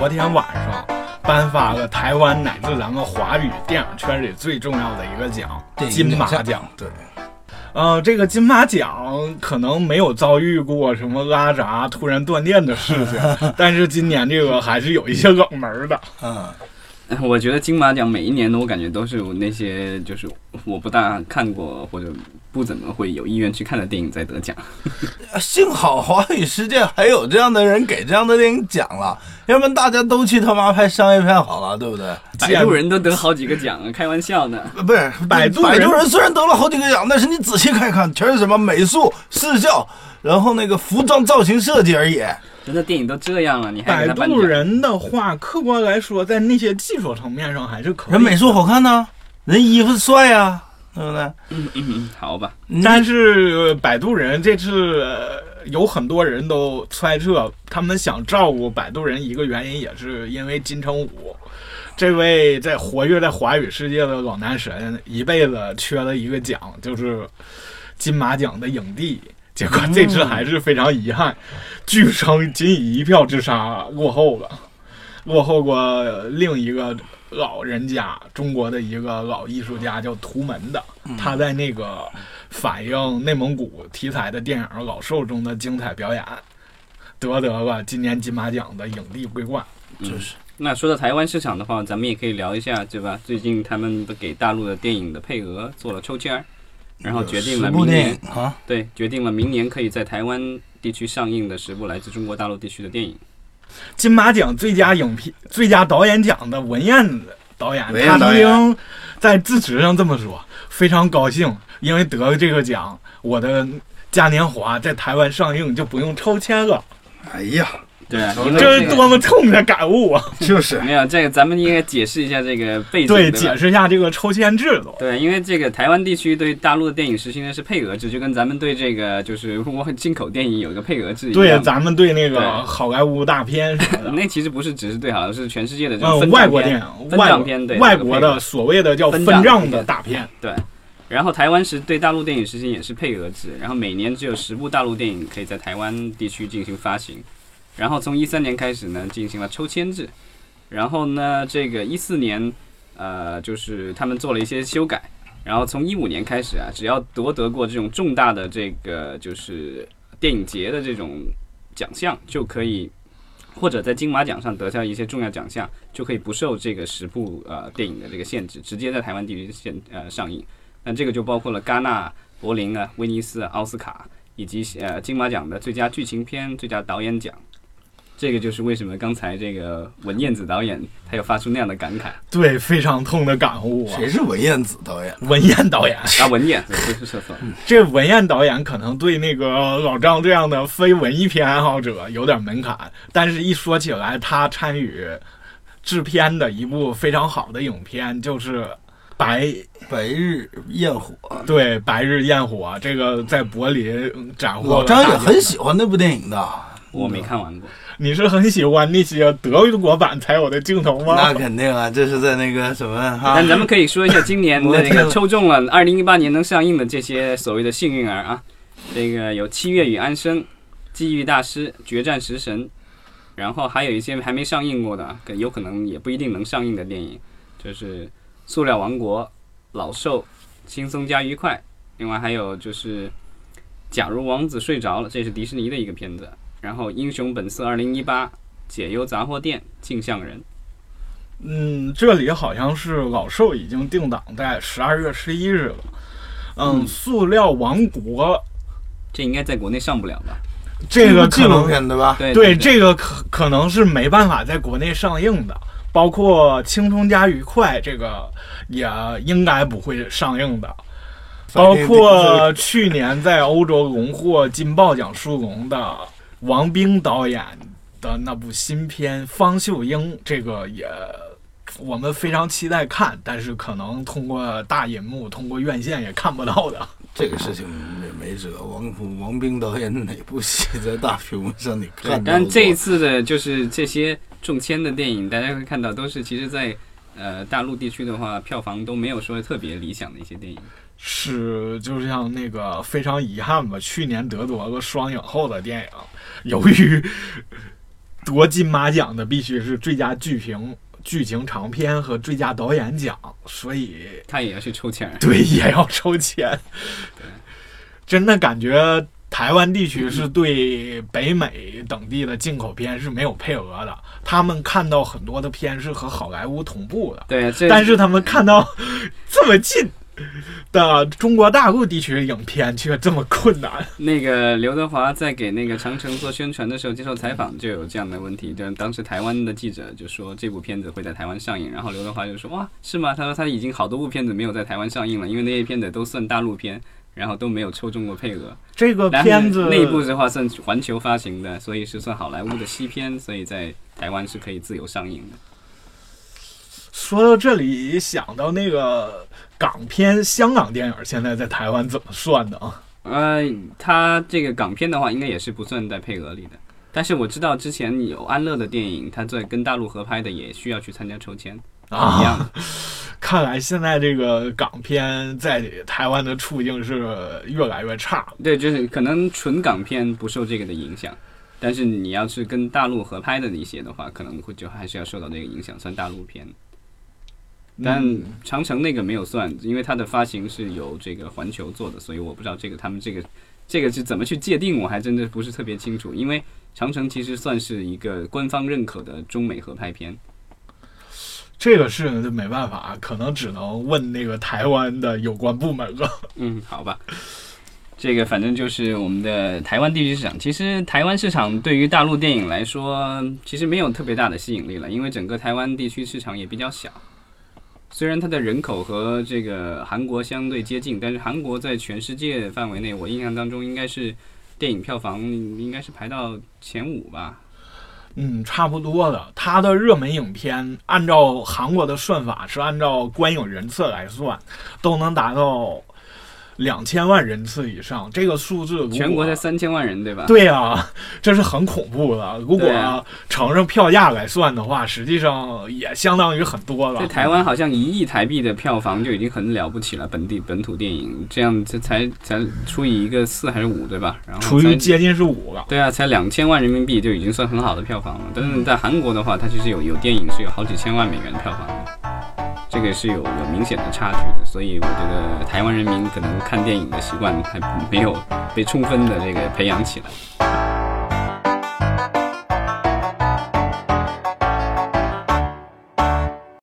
昨天晚上颁发了台湾乃至咱们华语电影圈里最重要的一个奖——金马奖。对，呃，这个金马奖可能没有遭遇过什么拉闸突然断电的事情，但是今年这个还是有一些冷门的。嗯，我觉得金马奖每一年的我感觉都是那些就是我不大看过或者不怎么会有意愿去看的电影在得奖。幸好华语世界还有这样的人给这样的电影奖了，要不然大家都去他妈拍商业片好了，对不对？摆渡人都得好几个奖，开玩笑呢。呃不是摆渡人摆渡人虽然得了好几个奖，但是你仔细看一看，全是什么美术、视效，然后那个服装造型设计而已。人家电影都这样了，你还摆渡？人的话，客观来说，在那些技术层面上还是可以。人美术好看呢，人衣服帅呀、对不对？嗯嗯，好吧，但是呃摆渡人这次、呃有很多人都猜测，他们想照顾摆渡人一个原因也是因为金城武这位在活跃在华语世界的老男神，一辈子缺了一个奖，就是金马奖的影帝。结果这次还是非常遗憾，据称仅以一票之差落后了，落后过另一个老人家，中国的一个老艺术家叫图门的，他在那个反映内蒙古题材的电影《老兽》中的精彩表演，得得了今年金马奖的影帝桂冠。就是那说到台湾市场的话，咱们也可以聊一下，对吧？最近他们给大陆的电影的配额做了抽签儿，然后决定了明年啊，对，决定了明年可以在台湾地区上映的十部来自中国大陆地区的电影。金马奖最佳影片、最佳导演奖的文彦导演，他曾经在致辞上这么说：“非常高兴，因为得了这个奖，我的嘉年华在台湾上映就不用抽签了。哎呀，对啊，因为这是多么痛的感悟啊！就是没有这个，咱们应该解释一下这个背景，对，吧解释一下这个抽签制度。对，因为这个台湾地区对大陆的电影实行的是配额制，就跟咱们对这个就是我进口电影有一个配额制一样对，样。咱们对那个好莱坞大片什么的，那其实不是只是对好像，是全世界的这种嗯，分账片外国电影、账片对外国的所谓的叫分账的大片。对。然后台湾是对大陆电影实行也是配额制，然后每年只有十部大陆电影可以在台湾地区进行发行。然后从一三年开始呢，进行了抽签制，然后呢，这个一四年，呃，就是他们做了一些修改，然后从一五年开始啊，只要夺得过这种重大的这个就是电影节的这种奖项，就可以，或者在金马奖上得下一些重要奖项，就可以不受这个十部呃电影的这个限制，直接在台湾地区现呃上映。那这个就包括了戛纳、柏林啊、威尼斯、啊奥斯卡，以及呃金马奖的最佳剧情片、最佳导演奖。这个就是为什么刚才这个文彦子导演他有发出那样的感慨。对，非常痛的感悟啊！谁是文彦子导演？文彦导演，啊，文彦这文彦导演可能对那个老张这样的非文艺片爱好者有点门槛，但是一说起来，他参与制片的一部非常好的影片就是《白白日焰火。对白日焰火》，这个在柏林斩获老张也很喜欢那部电影的。我没看完过。你是很喜欢那些德国版才有的镜头吗？那肯定啊，这是在那个什么哈。但，咱们可以说一下今年的那我天。个抽中了二零一八年能上映的这些所谓的幸运儿啊，这个有《七月与安生》《机遇大师》《决战食神》，然后还有一些还没上映过的，可有可能也不一定能上映的电影，就是《塑料王国》《老兽》《轻松加愉快》，另外还有就是《假如王子睡着了》，这是迪士尼的一个片子，然后《英雄本色二零一八》《解忧杂货店》《镜像人》。嗯，这里好像是老兽已经定档在十二月十一日了。嗯，嗯塑料王国这应该在国内上不了吧？这个纪录可能片对吧？对对这个可可能是没办法在国内上映的，包括《青葱加愉快》这个也应该不会上映的。包括去年在欧洲荣获金豹奖殊荣的王冰导演的那部新片《方秀英》，这个也我们非常期待看，但是可能通过大银幕、通过院线也看不到的。这个事情也没辙。王王冰导演哪部戏在大屏幕上你，看到过？但这一次的就是这些中签的电影，大家会看到都是其实在呃大陆地区的话，票房都没有说特别理想的一些电影。是，就像那个非常遗憾吧，去年得夺了双影后的电影，由于夺金马奖的必须是最佳剧评、剧情长片和最佳导演奖，所以他也要去抽签。对也要抽签。真的感觉台湾地区是对北美等地的进口片是没有配额的，他们看到很多的片是和好莱坞同步的，对，这但是他们看到这么近的中国大陆地区的影片却这么困难。那个刘德华在给那个长城做宣传的时候接受采访就有这样的问题，就是当时台湾的记者就说这部片子会在台湾上映，然后刘德华就说哇是吗？他说他已经好多部片子没有在台湾上映了，因为那些片子都算大陆片，然后都没有抽中过配额。这个片子内部的话算环球发行的，所以是算好莱坞的西片，所以在台湾是可以自由上映的。说到这里，想到那个港片、香港电影现在在台湾怎么算的啊？呃，它这个港片的话，应该也是不算在配额里的。但是我知道之前有安乐的电影，它在跟大陆合拍的，也需要去参加抽签，一样。看来现在这个港片在台湾的处境是越来越差。对，就是可能纯港片不受这个的影响，但是你要是跟大陆合拍的一些的话，可能会就还是要受到这个影响，算大陆片。但嗯长城那个没有算，因为它的发行是由这个环球做的，所以我不知道这个他们这个这个是怎么去界定，我还真的不是特别清楚。因为长城其实算是一个官方认可的中美合拍片，这个事情就没办法，可能只能问那个台湾的有关部门了。嗯，好吧。这个反正就是我们的台湾地区市场。其实台湾市场对于大陆电影来说，其实没有特别大的吸引力了，因为整个台湾地区市场也比较小。虽然它的人口和这个韩国相对接近，但是韩国在全世界范围内，我印象当中应该是电影票房应该是排到前五吧。嗯，差不多的。他的热门影片按照韩国的算法是按照观影人次来算，都能达到两千万人次以上。这个数字全国才三千万人，对吧？对啊、这是很恐怖的。如果乘上票价来算的话，实际上也相当于很多了。在台湾好像一亿台币的票房就已经很了不起了，本地本土电影这样这才才除以一个四还是五对吧？然后除以接近是五了。对啊，才两千万人民币就已经算很好的票房了。但是在韩国的话，它其实有有电影是有好几千万美元的票房的，这个是有有明显的差距的。所以我觉得台湾人民可能看电影的习惯还没有被充分的这个培养起来。